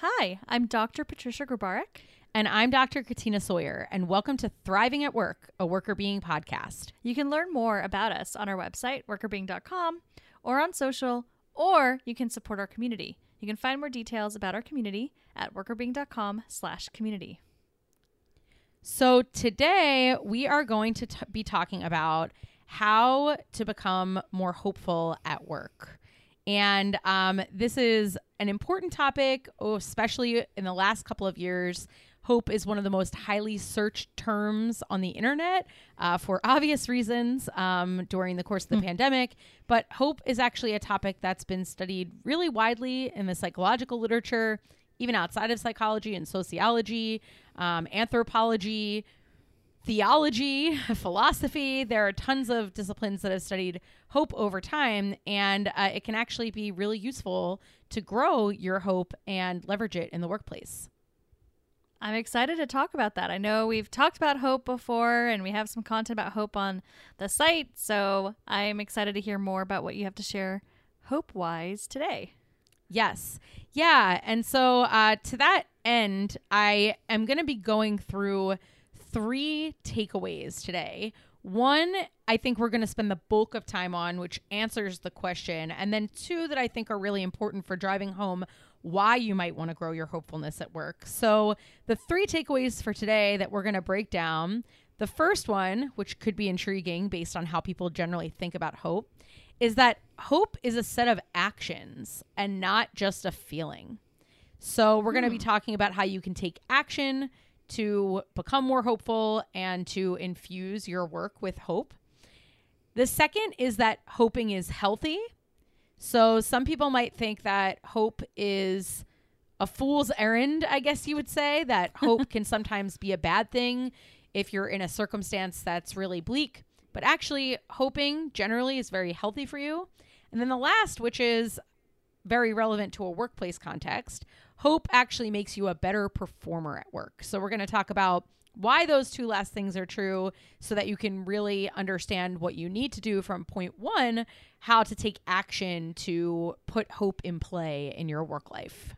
Hi, I'm Dr. Patricia Grabarek. And I'm Dr. Katina Sawyer, and welcome to Thriving at Work, a Workr Beeing podcast. You can learn more about us on our website, workrbeeing.com, or on social, or you can support our community. You can find more details about our community at workrbeeing.com slash community. So today we are going to t- be talking about how to become more hopeful at work. And um, this is an important topic, especially in the last couple of years Hope is one of the most highly searched terms on the internet uh, for obvious reasons um, during the course of the mm. pandemic. But hope is actually a topic that's been studied really widely in the psychological literature, even outside of psychology and sociology, um, anthropology, theology, philosophy. There are tons of disciplines that have studied hope over time, and uh, it can actually be really useful to grow your hope and leverage it in the workplace. I'm excited to talk about that. I know we've talked about hope before and we have some content about hope on the site. So I'm excited to hear more about what you have to share hope wise today. Yes. Yeah. And so uh, to that end, I am going to be going through three takeaways today. One, I think we're going to spend the bulk of time on, which answers the question. And then two that I think are really important for driving home why you might want to grow your hopefulness at work. So, the three takeaways for today that we're going to break down the first one, which could be intriguing based on how people generally think about hope, is that hope is a set of actions and not just a feeling. So, we're going to be hmm. talking about how you can take action to become more hopeful and to infuse your work with hope. The second is that hoping is healthy so some people might think that hope is a fool's errand, I guess you would say, that hope can sometimes be a bad thing if you're in a circumstance that's really bleak. But actually, hoping generally is very healthy for you. And then the last, which is very relevant to a workplace context, hope actually makes you a better performer at work. So we're going to talk about why those two last things are true so that you can really understand what you need to do from point one, how to take action to put hope in play in your work life.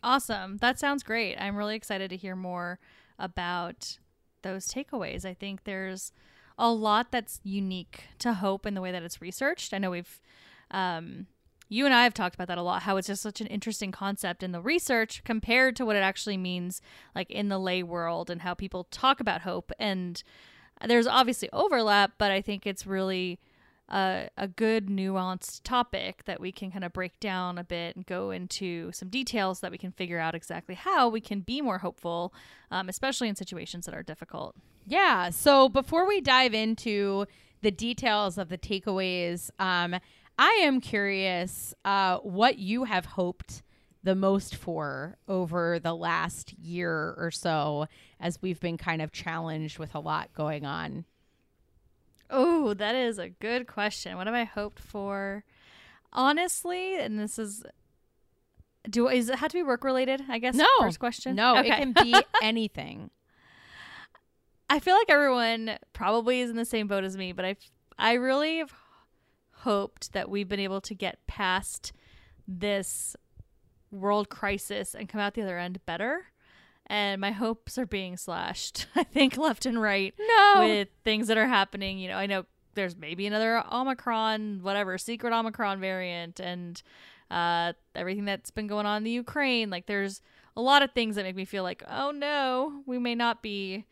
Awesome. That sounds great. I'm really excited to hear more about those takeaways. I think there's a lot that's unique to hope in the way that it's researched. I know we've um, you and I have talked about that a lot, how it's just such an interesting concept in the research compared to what it actually means like in the lay world and how people talk about hope. And there's obviously overlap, but I think it's really a, a good nuanced topic that we can kind of break down a bit and go into some details so that we can figure out exactly how we can be more hopeful, um, especially in situations that are difficult. Yeah. So before we dive into the details of the takeaways, um, I am curious uh, what you have hoped the most for over the last year or so as we've been kind of challenged with a lot going on. Oh, that is a good question. What have I hoped for? Honestly, and this is do is it have to be work related? I guess. No. First question. No, okay. it can be anything. I feel like everyone probably is in the same boat as me, but I I really have hoped that we've been able to get past this world crisis and come out the other end better. And my hopes are being slashed, I think, left and right. No. With things that are happening. You know, I know there's maybe another Omicron, whatever, secret Omicron variant, and uh, everything that's been going on in the Ukraine. Like, there's a lot of things that make me feel like, oh no, we may not be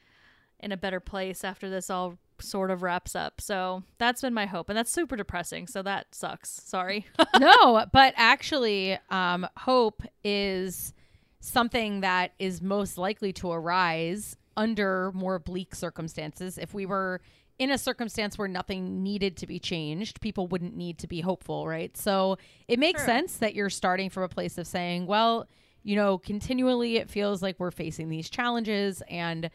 in a better place after this all sort of wraps up. So that's been my hope. And that's super depressing. So that sucks. Sorry. no, but actually, um, hope is something that is most likely to arise under more bleak circumstances. If we were in a circumstance where nothing needed to be changed, people wouldn't need to be hopeful, right? So it makes sure. sense that you're starting from a place of saying, well, you know, continually it feels like we're facing these challenges and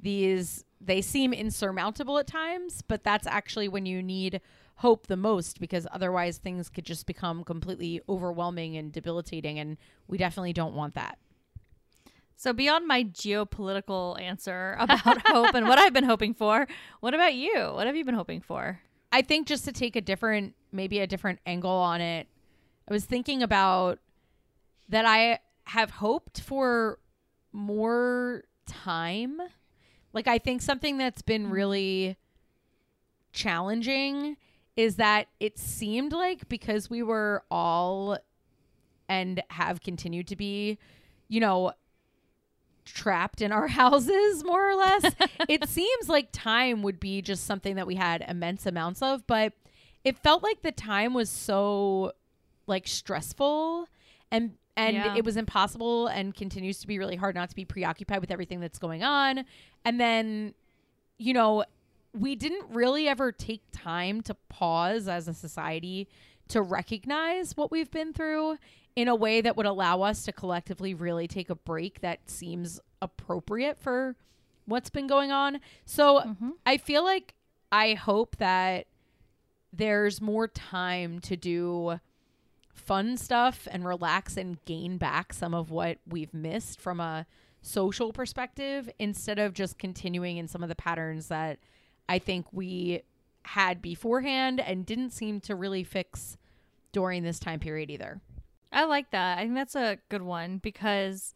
these they seem insurmountable at times, but that's actually when you need hope the most because otherwise things could just become completely overwhelming and debilitating and we definitely don't want that. So beyond my geopolitical answer about hope and what I've been hoping for, what about you? What have you been hoping for? I think just to take a different maybe a different angle on it. I was thinking about that I have hoped for more time. Like I think something that's been mm-hmm. really challenging is that it seemed like because we were all and have continued to be, you know, trapped in our houses more or less, it seems like time would be just something that we had immense amounts of, but it felt like the time was so like stressful and and Yeah. it was impossible and continues to be really hard not to be preoccupied with everything that's going on. And then you know, we didn't really ever take time to pause as a society to recognize what we've been through in a way that would allow us to collectively really take a break that seems appropriate for what's been going on. So Mhm. I feel like I hope that there's more time to do fun stuff and relax and gain back some of what we've missed from a social perspective instead of just continuing in some of the patterns that I think we had beforehand and didn't seem to really fix during this time period either. I like that. I think that's a good one because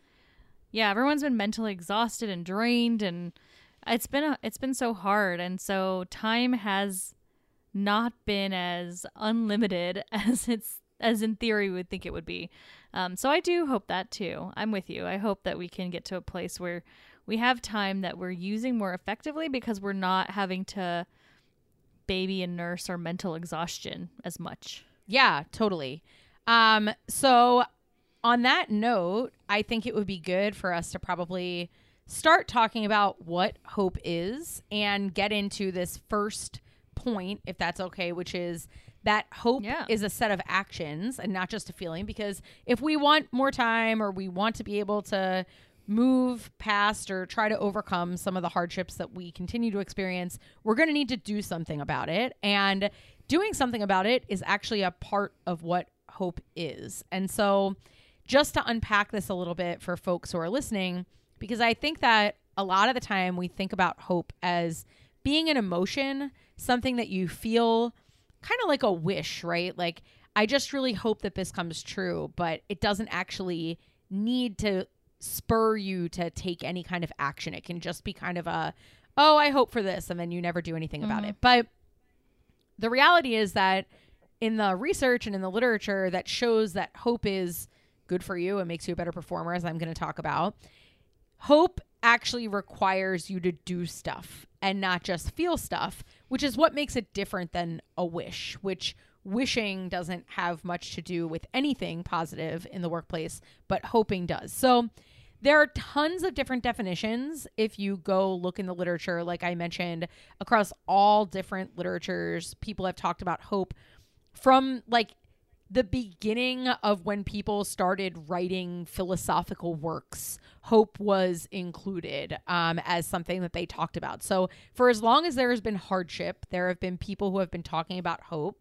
yeah, everyone's been mentally exhausted and drained and it's been a, it's been so hard and so time has not been as unlimited as it's as in theory we would think it would be. Um, so I do hope that too. I'm with you. I hope that we can get to a place where we have time that we're using more effectively because we're not having to baby and nurse our mental exhaustion as much. Yeah, totally. Um, so on that note, I think it would be good for us to probably start talking about what hope is and get into this first point, if that's okay, which is that hope Yeah. is a set of actions and not just a feeling. Because if we want more time or we want to be able to move past or try to overcome some of the hardships that we continue to experience, we're going to need to do something about it. And doing something about it is actually a part of what hope is. And so, just to unpack this a little bit for folks who are listening, because I think that a lot of the time we think about hope as being an emotion, something that you feel kind of like a wish, right? Like, I just really hope that this comes true, but it doesn't actually need to spur you to take any kind of action. It can just be kind of a, oh, I hope for this, and then you never do anything about Mhm. it. But the reality is that in the research and in the literature that shows that hope is good for you and makes you a better performer, as I'm going to talk about, hope actually requires you to do stuff and not just feel stuff, which is what makes it different than a wish, which wishing doesn't have much to do with anything positive in the workplace, but hoping does. So there are tons of different definitions if you go look in the literature, like I mentioned, across all different literatures. People have talked about hope from like the beginning of when people started writing philosophical works, hope was included um, as something that they talked about. So, for as long as there has been hardship, there have been people who have been talking about hope.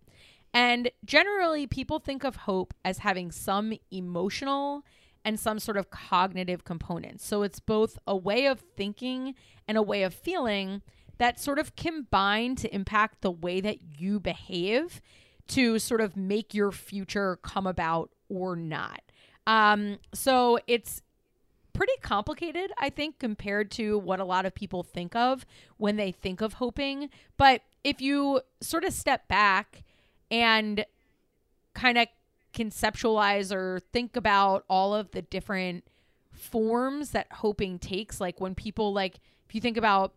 And generally, people think of hope as having some emotional and some sort of cognitive components. So, it's both a way of thinking and a way of feeling that sort of combine to impact the way that you behave to sort of make your future come about or not. Um, so it's pretty complicated, I think, compared to what a lot of people think of when they think of hoping. But if you sort of step back and kind of conceptualize or think about all of the different forms that hoping takes, like when people like, if you think about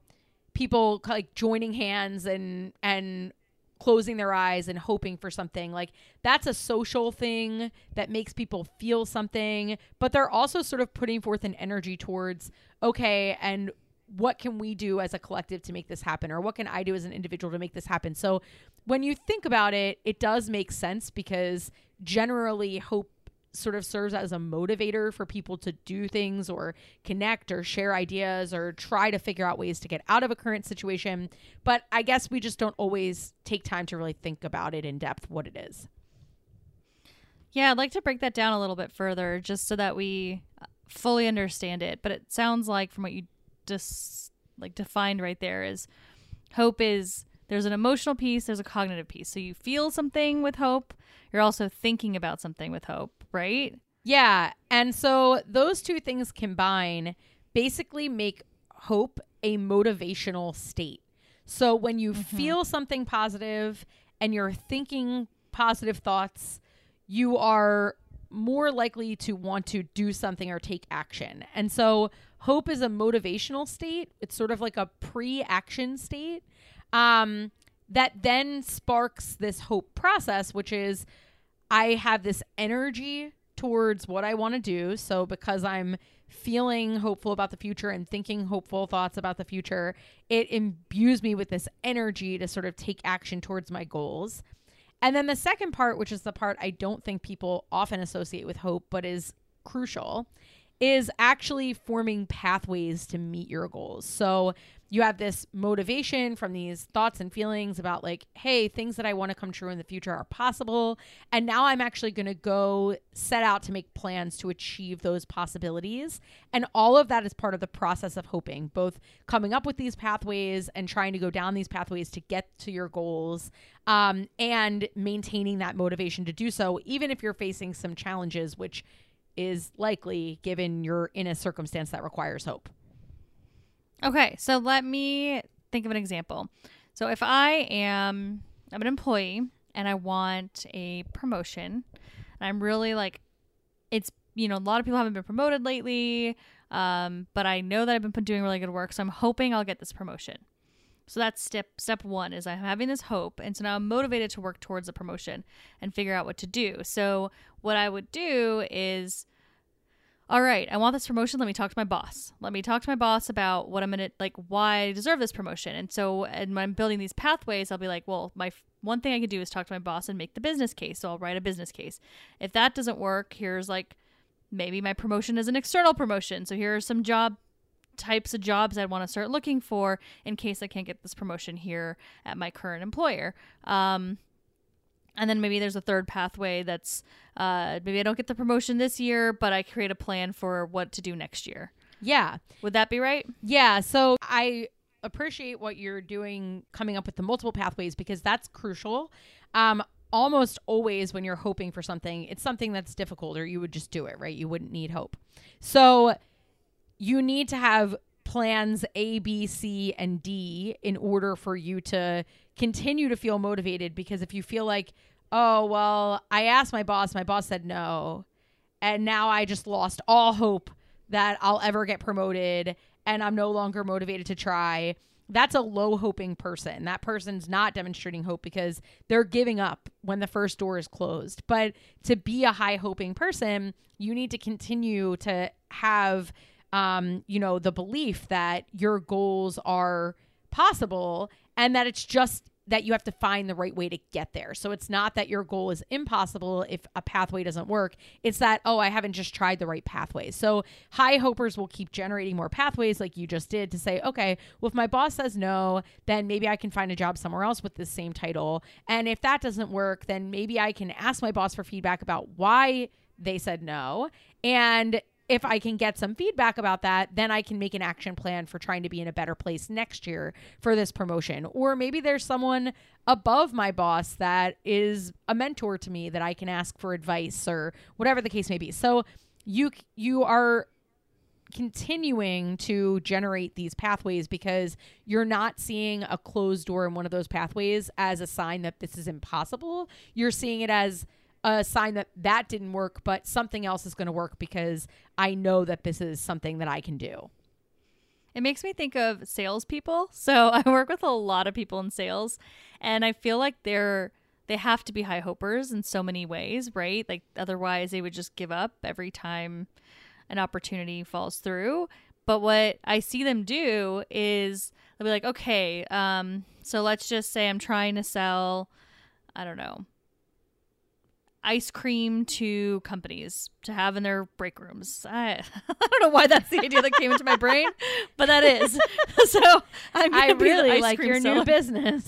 people like joining hands and and closing their eyes and hoping for something. Like that's a social thing that makes people feel something but they're also sort of putting forth an energy towards okay and what can we do as a collective to make this happen? Or what can i do as an individual to make this happen? So when you think about it it does make sense because generally hope sort of serves as a motivator for people to do things or connect or share ideas or try to figure out ways to get out of a current situation. But I guess we just don't always take time to really think about it in depth what it is. Yeah, I'd like to break that down a little bit further just so that we uh, fully understand it. But it sounds like from what you just like defined right there is hope is there's an emotional piece, there's a cognitive piece. So you feel something with hope, you're also thinking about something with hope, right? Yeah. And so those two things combine basically make hope a motivational state. So when you Mm-hmm. feel something positive and you're thinking positive thoughts, you are more likely to want to do something or take action. And so hope is a motivational state. It's sort of like a pre-action state. Um that then sparks this hope process, which is I have this energy towards what I want to do. So because I'm feeling hopeful about the future and thinking hopeful thoughts about the future, it imbues me with this energy to sort of take action towards my goals. And then the second part, which is the part I don't think people often associate with hope, but is crucial, is actually forming pathways to meet your goals. So you have this motivation from these thoughts and feelings about, like, hey, things that I want to come true in the future are possible. And now I'm actually going to go set out to make plans to achieve those possibilities. And all of that is part of the process of hoping, both coming up with these pathways and trying to go down these pathways to get to your goals um, and maintaining that motivation to do so, even if you're facing some challenges, which is likely given you're in a circumstance that requires hope. Okay, so let me think of an example. So if I am I'm an employee and I want a promotion, and I'm really like it's you know a lot of people haven't been promoted lately, um, but I know that I've been doing really good work, so I'm hoping I'll get this promotion. So that's step step one is I'm having this hope, and so now I'm motivated to work towards the promotion and figure out what to do. So what I would do is all right, I want this promotion. Let me talk to my boss. Let me talk to my boss about what I'm gonna like, why I deserve this promotion. And so, and when I'm building these pathways, I'll be like, well, my f- one thing I can do is talk to my boss and make the business case. So I'll write a business case. If that doesn't work, here's like maybe my promotion is an external promotion. So here are some job types of jobs I'd want to start looking for in case I can't get this promotion here at my current employer. Um, and then maybe there's a third pathway that's uh, maybe I don't get the promotion this year, but I create a plan for what to do next year. Yeah. Would that be right? Yeah. So I appreciate what you're doing coming up with the multiple pathways because that's crucial. Um, almost always when you're hoping for something, it's something that's difficult or you would just do it, right? You wouldn't need hope. So you need to have plans A, B, C, and D in order for you to continue to feel motivated. Because if you feel like, oh, well, I asked my boss, my boss said no, and now I just lost all hope that I'll ever get promoted and I'm no longer motivated to try. That's a low hoping person. That person's not demonstrating hope because they're giving up when the first door is closed. But to be a high hoping person, you need to continue to have um, you know, the belief that your goals are possible and that it's just that you have to find the right way to get there. So it's not that your goal is impossible if a pathway doesn't work. It's that, oh, I haven't just tried the right pathways. So high hopers will keep generating more pathways like you just did to say, okay, well, if my boss says no, then maybe I can find a job somewhere else with the same title. And if that doesn't work, then maybe I can ask my boss for feedback about why they said no. And if I can get some feedback about that, then I can make an action plan for trying to be in a better place next year for this promotion. Or maybe there's someone above my boss that is a mentor to me that I can ask for advice or whatever the case may be. So you you are continuing to generate these pathways because you're not seeing a closed door in one of those pathways as a sign that this is impossible. You're seeing it as a sign that that didn't work, but something else is going to work because I know that this is something that I can do. It makes me think of salespeople. So I work with a lot of people in sales, and I feel like they're they have to be high hopers in so many ways, right? Like otherwise they would just give up every time an opportunity falls through. But what I see them do is they'll be like, okay, um, so let's just say I'm trying to sell, I don't know, ice cream to companies to have in their break rooms. I, I don't know why that's the idea that came into my brain, but that is. so I'm I gonna be the really like your new business.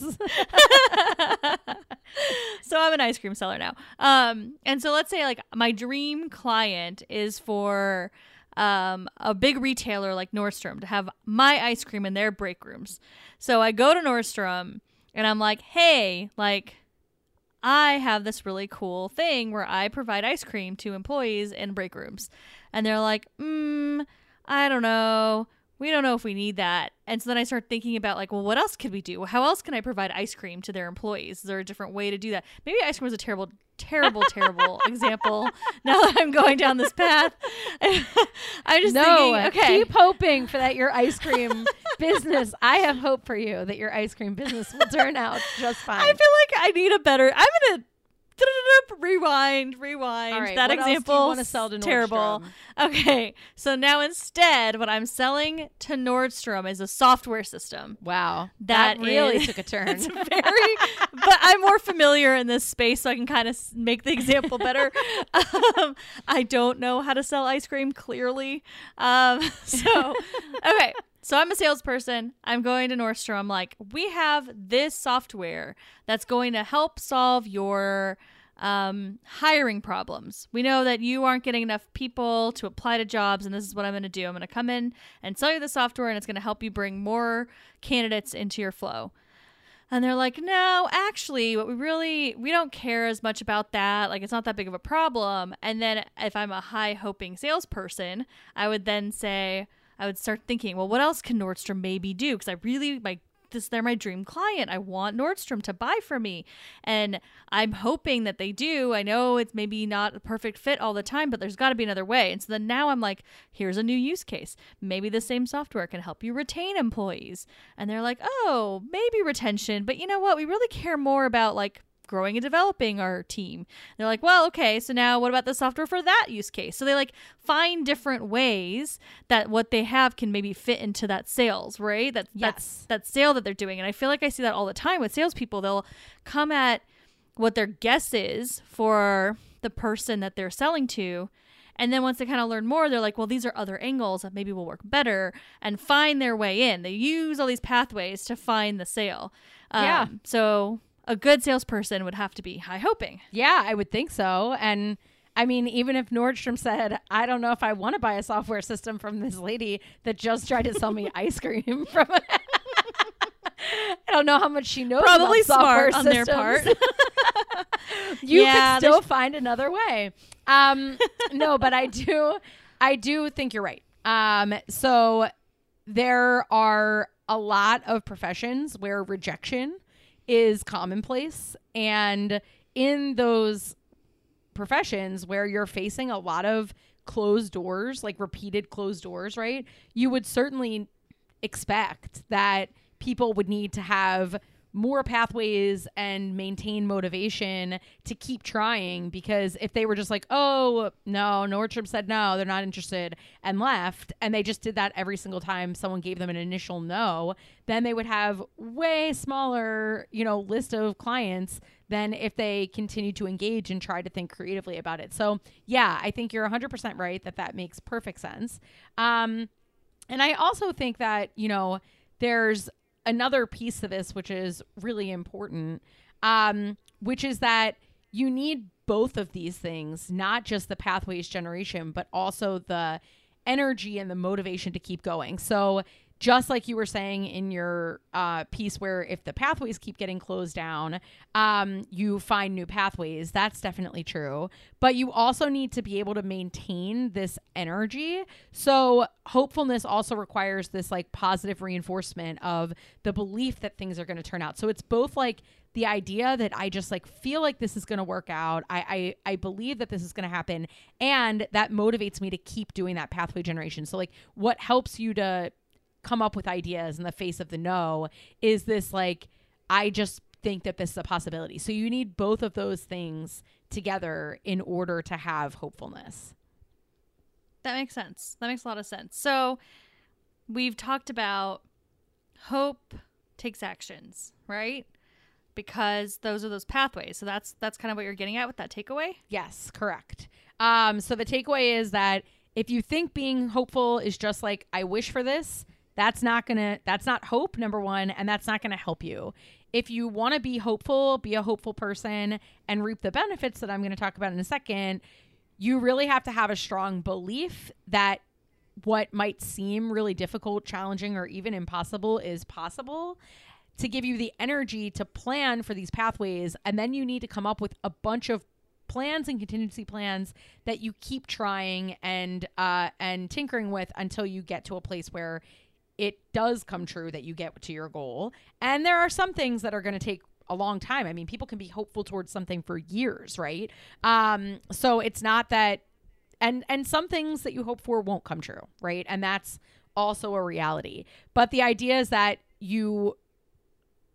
so I'm an ice cream seller now. Um, and so let's say like my dream client is for um a big retailer like Nordstrom to have my ice cream in their break rooms. So I go to Nordstrom and I'm like, hey, like I have this really cool thing where I provide ice cream to employees in break rooms. And they're like, mm, I don't know. We don't know if we need that. And so then I start thinking about, like, well, what else could we do? How else can I provide ice cream to their employees? Is there a different way to do that? Maybe ice cream is a terrible, terrible, terrible example now that I'm going down this path. I'm just no, thinking, uh, okay. keep hoping for that your ice cream business. I have hope for you that your ice cream business will turn out just fine. I feel like I need a better. I'm gonna rewind, rewind. Right, that what else do you example wanna sell to terrible. Okay, so now instead, what I'm selling to Nordstrom is a software system. wow, That that, really is- took a turn. It's very, but I'm more familiar in this space, so I can kind of make the example better. Um, I don't know how to sell ice cream clearly, um, so okay. So I'm a salesperson. I'm going to Nordstrom. Like we have this software that's going to help solve your um, hiring problems. We know that you aren't getting enough people to apply to jobs, and this is what I'm going to do. I'm going to come in and sell you the software, and it's going to help you bring more candidates into your flow. And they're like, no, actually, what we really we don't care as much about that. Like, it's not that big of a problem. And then if I'm a high hoping salesperson, I would then say, I would start thinking, well, what else can Nordstrom maybe do? Because I really my this they're my dream client. I want Nordstrom to buy for me. And I'm hoping that they do. I know it's maybe not a perfect fit all the time, but there's got to be another way. And so then now I'm like, here's a new use case. Maybe the same software can help you retain employees. And they're like, oh, maybe retention. But you know what? We really care more about like growing and developing our team. They're like, well, okay, so now what about the software for that use case? So they like find different ways that what they have can maybe fit into that sales, right? That that's Yes. that sale that they're doing. And I feel like I see that all the time with salespeople. They'll come at what their guess is for the person that they're selling to. And then once they kind of learn more, they're like, well, these are other angles that maybe will work better and find their way in. They use all these pathways to find the sale. Um, Yeah. So a good salesperson would have to be high hoping. Yeah, I would think so. And I mean, even if Nordstrom said, I don't know if I want to buy a software system from this lady that just tried to sell me ice cream from I don't know how much she knows. Probably about software smart on their part. you Yeah, could still find another way. Um, no, but I do, I do think you're right. Um, so there are a lot of professions where rejection is commonplace, and in those professions where you're facing a lot of closed doors, like repeated closed doors, right? You would certainly expect that people would need to have more pathways and maintain motivation to keep trying because if they were just like, oh, no, Nordstrom said no, they're not interested and left, and they just did that every single time someone gave them an initial no, then they would have way smaller, you know, list of clients than if they continue to engage and try to think creatively about it. So, yeah, I think you're 100% right that that makes perfect sense. Um, and I also think that, you know, there's another piece to this which is really important, um, which is that you need both of these things, not just the pathways generation, but also the energy and the motivation to keep going. So, just like you were saying in your uh, piece, where if the pathways keep getting closed down, um, you find new pathways. That's definitely true. But you also need to be able to maintain this energy. So, hopefulness also requires this like positive reinforcement of the belief that things are going to turn out. So, it's both like the idea that I just like feel like this is going to work out. I, I I believe that this is going to happen, and that motivates me to keep doing that pathway generation. So, like, what helps you to come up with ideas in the face of the no is this like I just think that this is a possibility. So you need both of those things together in order to have hopefulness. That makes sense. That makes a lot of sense. So we've talked about hope takes actions, right? Because those are those pathways. So that's that's kind of what you're getting at with that takeaway. Yes, correct. Um so the takeaway is that if you think being hopeful is just like I wish for this, that's not to that's not hope number 1 and that's not to help you. If you want to be hopeful, be a hopeful person and reap the benefits that I'm going to talk about in a second, you really have to have a strong belief that what might seem really difficult, challenging, or even impossible is possible. to give you the energy to plan for these pathways. And then you need to come up with a bunch of plans and contingency plans that you keep trying and uh, and tinkering with until you get to a place where it does come true that you get to your goal. And there are some things that are going to take a long time. I mean, people can be hopeful towards something for years, right? Um, so it's not that and and some things that you hope for won't come true, right? And that's also a reality. But the idea is that you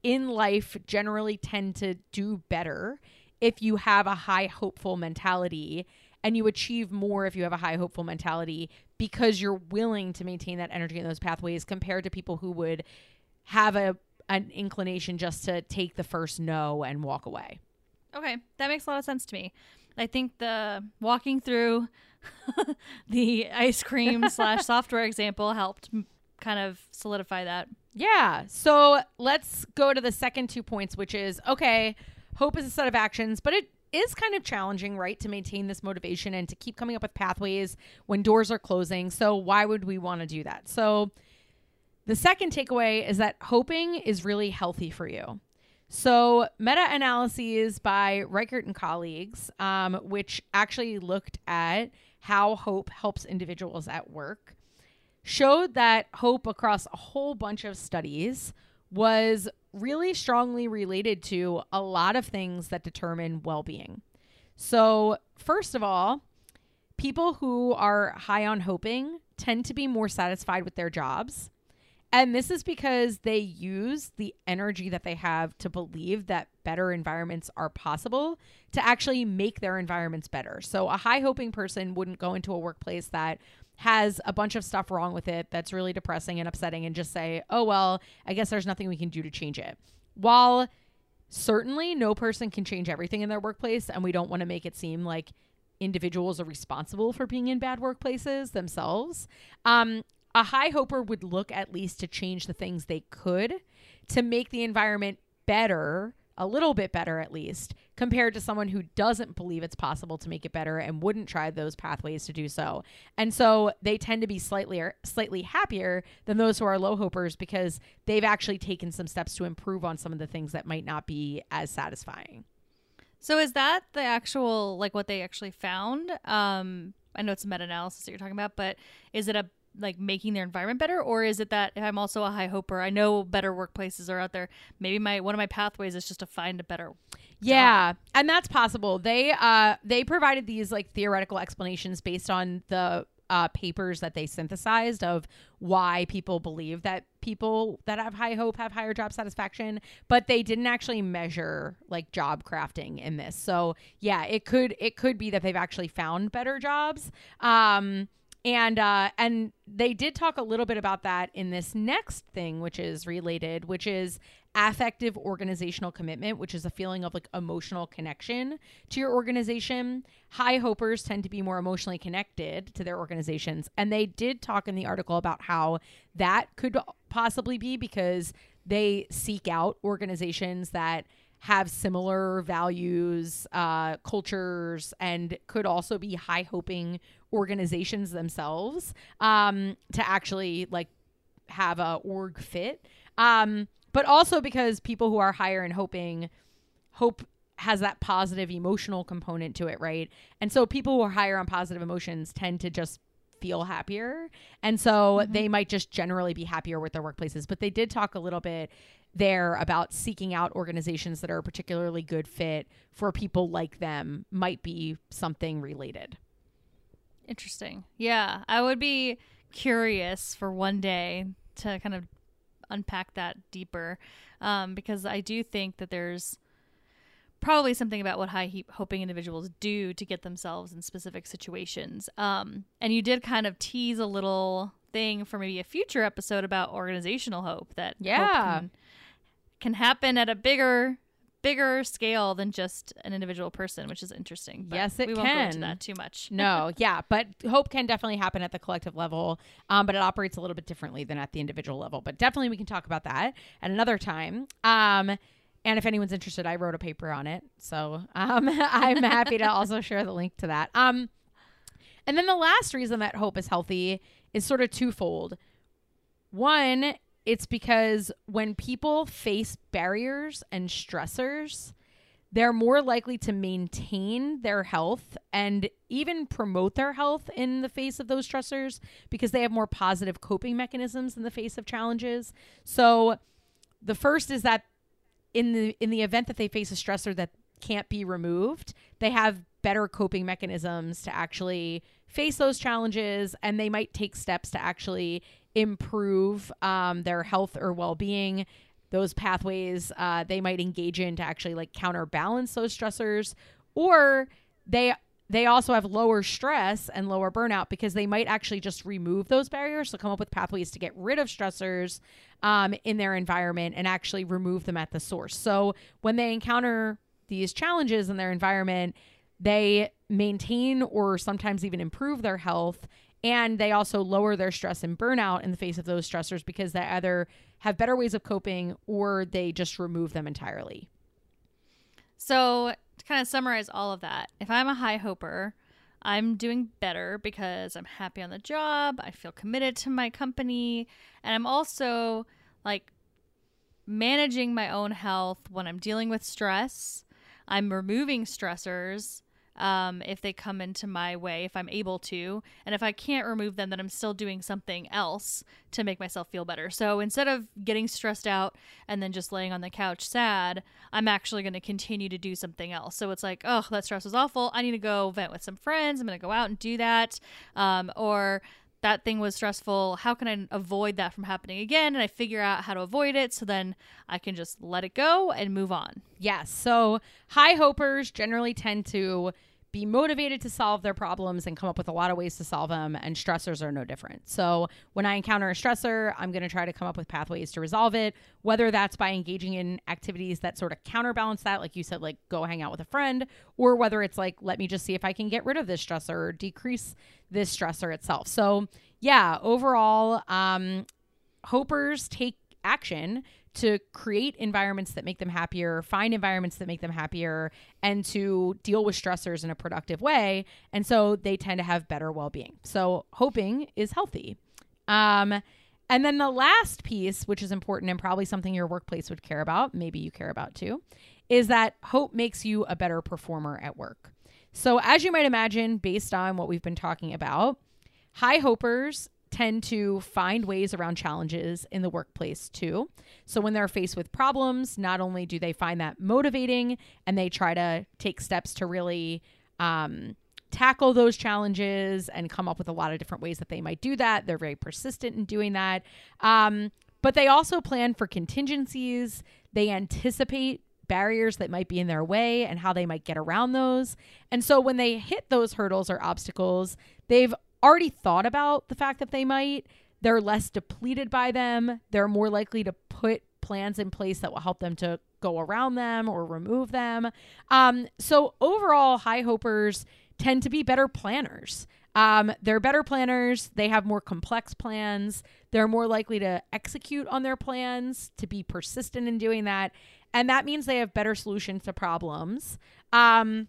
in life generally tend to do better if you have a high hopeful mentality and you achieve more if you have a high hopeful mentality because you're willing to maintain that energy in those pathways compared to people who would have a an inclination just to take the first no and walk away. Okay, that makes a lot of sense to me. I think the walking through the ice cream slash software example helped kind of solidify that. Yeah. So let's go to the second two points, which is okay, hope is a set of actions, but it is kind of challenging, right, to maintain this motivation and to keep coming up with pathways when doors are closing. So, why would we want to do that? So, the second takeaway is that hoping is really healthy for you. So, meta analyses by Reichard and colleagues, um, which actually looked at how hope helps individuals at work, showed that hope across a whole bunch of studies was really strongly related to a lot of things that determine well being. So, first of all, people who are high on hoping tend to be more satisfied with their jobs. And this is because they use the energy that they have to believe that better environments are possible to actually make their environments better. So, a high hoping person wouldn't go into a workplace that has a bunch of stuff wrong with it that's really depressing and upsetting and just say, oh, well, I guess there's nothing we can do to change it. While certainly no person can change everything in their workplace, and we don't want to make it seem like individuals are responsible for being in bad workplaces themselves. Um, a high hoper would look at least to change the things they could to make the environment better a little bit better at least compared to someone who doesn't believe it's possible to make it better and wouldn't try those pathways to do so. And so they tend to be slightly slightly happier than those who are low hopers because they've actually taken some steps to improve on some of the things that might not be as satisfying. So is that the actual like what they actually found? Um I know it's a meta-analysis that you're talking about, but is it a like making their environment better or is it that i'm also a high hoper i know better workplaces are out there maybe my one of my pathways is just to find a better yeah job. and that's possible they uh they provided these like theoretical explanations based on the uh, papers that they synthesized of why people believe that people that have high hope have higher job satisfaction, but they didn't actually measure like job crafting in this. So yeah, it could it could be that they've actually found better jobs. Um, and uh, and they did talk a little bit about that in this next thing, which is related, which is affective organizational commitment, which is a feeling of like emotional connection to your organization. High hopers tend to be more emotionally connected to their organizations, and they did talk in the article about how that could possibly be because they seek out organizations that have similar values, uh, cultures, and could also be high hoping organizations themselves um, to actually like have a org fit. Um, but also because people who are higher and hoping hope has that positive emotional component to it, right? And so people who are higher on positive emotions tend to just feel happier. And so mm-hmm. they might just generally be happier with their workplaces. But they did talk a little bit there about seeking out organizations that are a particularly good fit for people like them might be something related. Interesting. Yeah, I would be curious for one day to kind of unpack that deeper um, because I do think that there's probably something about what high hoping individuals do to get themselves in specific situations. Um, and you did kind of tease a little thing for maybe a future episode about organizational hope that yeah hope can, can happen at a bigger bigger scale than just an individual person, which is interesting. But yes, it we can. won't go into that too much. no, yeah, but hope can definitely happen at the collective level, um, but it operates a little bit differently than at the individual level. But definitely, we can talk about that at another time. Um, and if anyone's interested, I wrote a paper on it, so um, I'm happy to also share the link to that. Um, and then the last reason that hope is healthy is sort of twofold. One it's because when people face barriers and stressors, they're more likely to maintain their health and even promote their health in the face of those stressors because they have more positive coping mechanisms in the face of challenges. So the first is that in the in the event that they face a stressor that can't be removed, they have better coping mechanisms to actually face those challenges and they might take steps to actually improve um, their health or well-being those pathways uh, they might engage in to actually like counterbalance those stressors or they they also have lower stress and lower burnout because they might actually just remove those barriers so come up with pathways to get rid of stressors um, in their environment and actually remove them at the source. So when they encounter these challenges in their environment they maintain or sometimes even improve their health and they also lower their stress and burnout in the face of those stressors because they either have better ways of coping or they just remove them entirely. So, to kind of summarize all of that, if I'm a high hoper, I'm doing better because I'm happy on the job, I feel committed to my company, and I'm also like managing my own health when I'm dealing with stress. I'm removing stressors um, if they come into my way, if I'm able to. And if I can't remove them, then I'm still doing something else to make myself feel better. So instead of getting stressed out and then just laying on the couch sad, I'm actually going to continue to do something else. So it's like, oh, that stress was awful. I need to go vent with some friends. I'm going to go out and do that. Um, or that thing was stressful. How can I avoid that from happening again? And I figure out how to avoid it so then I can just let it go and move on. Yes. So high hopers generally tend to be motivated to solve their problems and come up with a lot of ways to solve them and stressors are no different. So when I encounter a stressor, I'm going to try to come up with pathways to resolve it, whether that's by engaging in activities that sort of counterbalance that like you said like go hang out with a friend or whether it's like let me just see if I can get rid of this stressor or decrease this stressor itself. So, yeah, overall um hopers take action to create environments that make them happier, find environments that make them happier, and to deal with stressors in a productive way. And so they tend to have better well being. So hoping is healthy. Um, and then the last piece, which is important and probably something your workplace would care about, maybe you care about too, is that hope makes you a better performer at work. So, as you might imagine, based on what we've been talking about, high hopers tend to find ways around challenges in the workplace too. So when they're faced with problems, not only do they find that motivating and they try to take steps to really um, tackle those challenges and come up with a lot of different ways that they might do that. They're very persistent in doing that. Um, but they also plan for contingencies. They anticipate barriers that might be in their way and how they might get around those. And so when they hit those hurdles or obstacles, they've already thought about the fact that they might, they're less depleted by them. They're more likely to put plans in place that will help them to go around them or remove them. Um, so overall, high hopers tend to be better planners. Um, they're better planners. They have more complex plans. They're more likely to execute on their plans, to be persistent in doing that. And that means they have better solutions to problems. Um,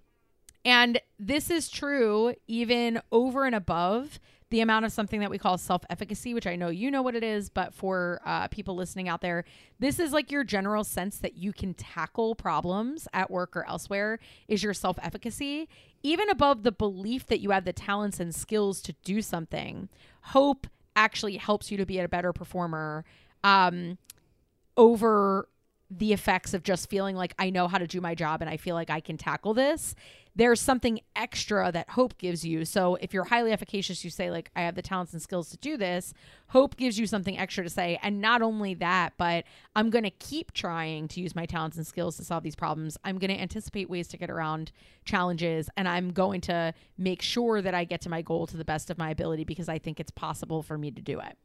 and this is true even over and above the amount of something that we call self efficacy, which I know you know what it is, but for uh, people listening out there, this is like your general sense that you can tackle problems at work or elsewhere, is your self efficacy. Even above the belief that you have the talents and skills to do something, hope actually helps you to be a better performer um, over the effects of just feeling like I know how to do my job and I feel like I can tackle this there's something extra that hope gives you. So if you're highly efficacious, you say, like, I have the talents and skills to do this. Hope gives you something extra to say. And not only that, but I'm going to keep trying to use my talents and skills to solve these problems. I'm going to anticipate ways to get around challenges. And I'm going to make sure that I get to my goal to the best of my ability because I think it's possible for me to do it.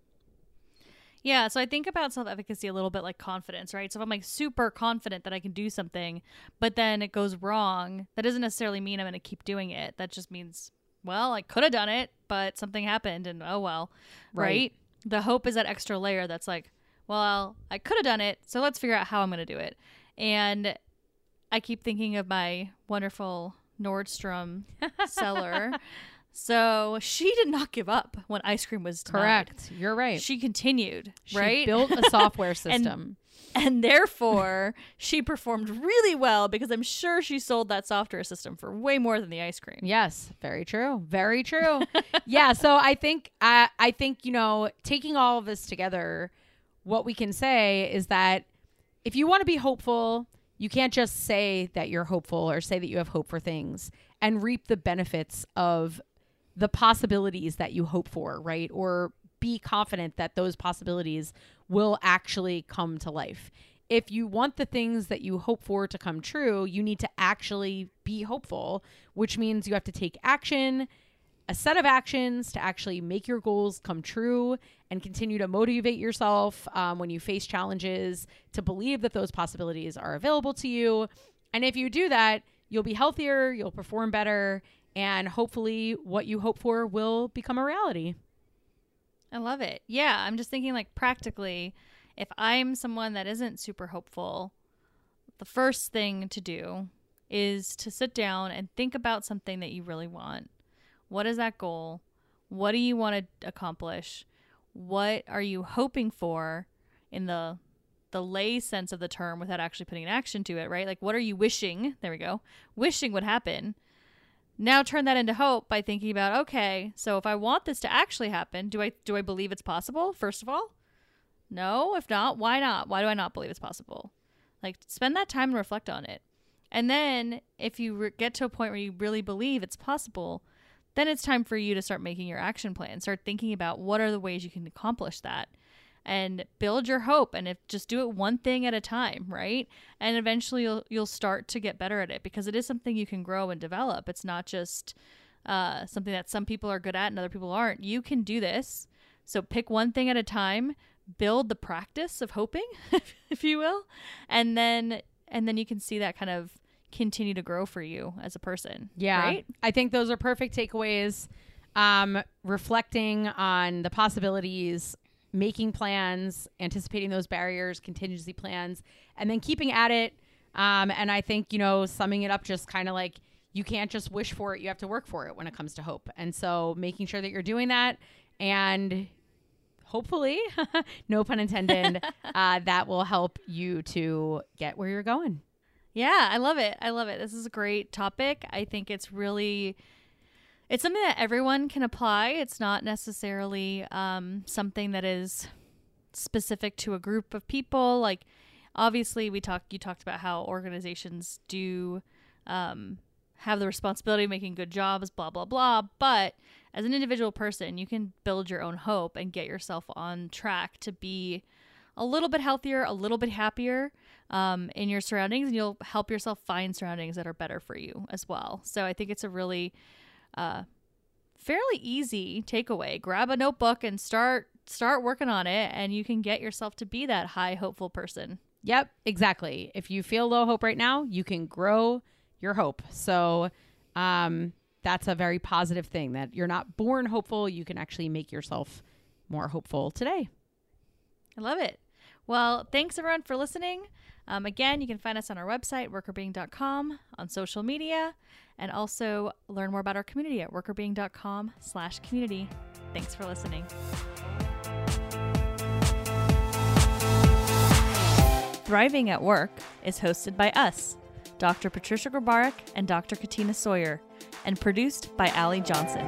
Yeah, so I think about self efficacy a little bit like confidence, right? So if I'm like super confident that I can do something, but then it goes wrong, that doesn't necessarily mean I'm going to keep doing it. That just means, well, I could have done it, but something happened and oh well, right? right? The hope is that extra layer that's like, well, I could have done it, so let's figure out how I'm going to do it. And I keep thinking of my wonderful Nordstrom seller So she did not give up when ice cream was denied. Correct. You're right. She continued, She right? built a software system. and therefore she performed really well because I'm sure she sold that software system for way more than the ice cream. Yes, very true. Very true. yeah, so I think I I think, you know, taking all of this together, what we can say is that if you want to be hopeful, you can't just say that you're hopeful or say that you have hope for things and reap the benefits of the possibilities that you hope for, right? Or be confident that those possibilities will actually come to life. If you want the things that you hope for to come true, you need to actually be hopeful, which means you have to take action, a set of actions to actually make your goals come true and continue to motivate yourself um, when you face challenges to believe that those possibilities are available to you. And if you do that, you'll be healthier, you'll perform better, and hopefully what you hope for will become a reality. I love it. Yeah, I'm just thinking like practically, if I'm someone that isn't super hopeful, the first thing to do is to sit down and think about something that you really want. What is that goal? What do you want to accomplish? What are you hoping for in the the lay sense of the term without actually putting an action to it, right? Like what are you wishing? There we go. Wishing would happen. Now turn that into hope by thinking about okay, so if I want this to actually happen, do I do I believe it's possible? First of all, no. If not, why not? Why do I not believe it's possible? Like spend that time and reflect on it, and then if you re- get to a point where you really believe it's possible, then it's time for you to start making your action plan. Start thinking about what are the ways you can accomplish that and build your hope and if just do it one thing at a time right? And eventually you'll you'll start to get better at it because it is something you can grow and develop. It's not just uh, something that some people are good at and other people aren't. You can do this. So pick one thing at a time build the practice of hoping if you will and then and then you can see that kind of continue to grow for you as a person Yeah. right? I think those are perfect takeaways. Um, reflecting on the possibilities, making plans, anticipating those barriers, contingency plans, and then keeping at it. Um, and I think, you know, summing it up, just kind of like you can't just wish for it, you have to work for it when it comes to hope. And so making sure that you're doing that and hopefully, no pun intended, uh, that will help you to get where you're going. Yeah, I love it. I love it. This is a great topic. I think it's really it's something that everyone can apply. It's not necessarily um, something that is specific to a group of people. Like obviously we talked you talked about how organizations do um, have the responsibility of making good jobs, blah blah blah. But as an individual person, you can build your own hope and get yourself on track to be a little bit healthier, a little bit happier um, in your surroundings, and you'll help yourself find surroundings that are better for you as well. So I think it's a really uh, fairly easy takeaway. Grab a notebook and start start working on it, and you can get yourself to be that high hopeful person. Yep, exactly. If you feel low hope right now, you can grow your hope. So, um, that's a very positive thing that you're not born hopeful. You can actually make yourself more hopeful today. I love it. Well, thanks everyone for listening. Um, again, you can find us on our website, workrbeeing.com, on social media, and also learn more about our community at workrbeeing.com slash community. Thanks for listening. Thriving at Work is hosted by us, Dr. Patricia Grabarek and Dr. Katina Sawyer, and produced by Allie Johnson.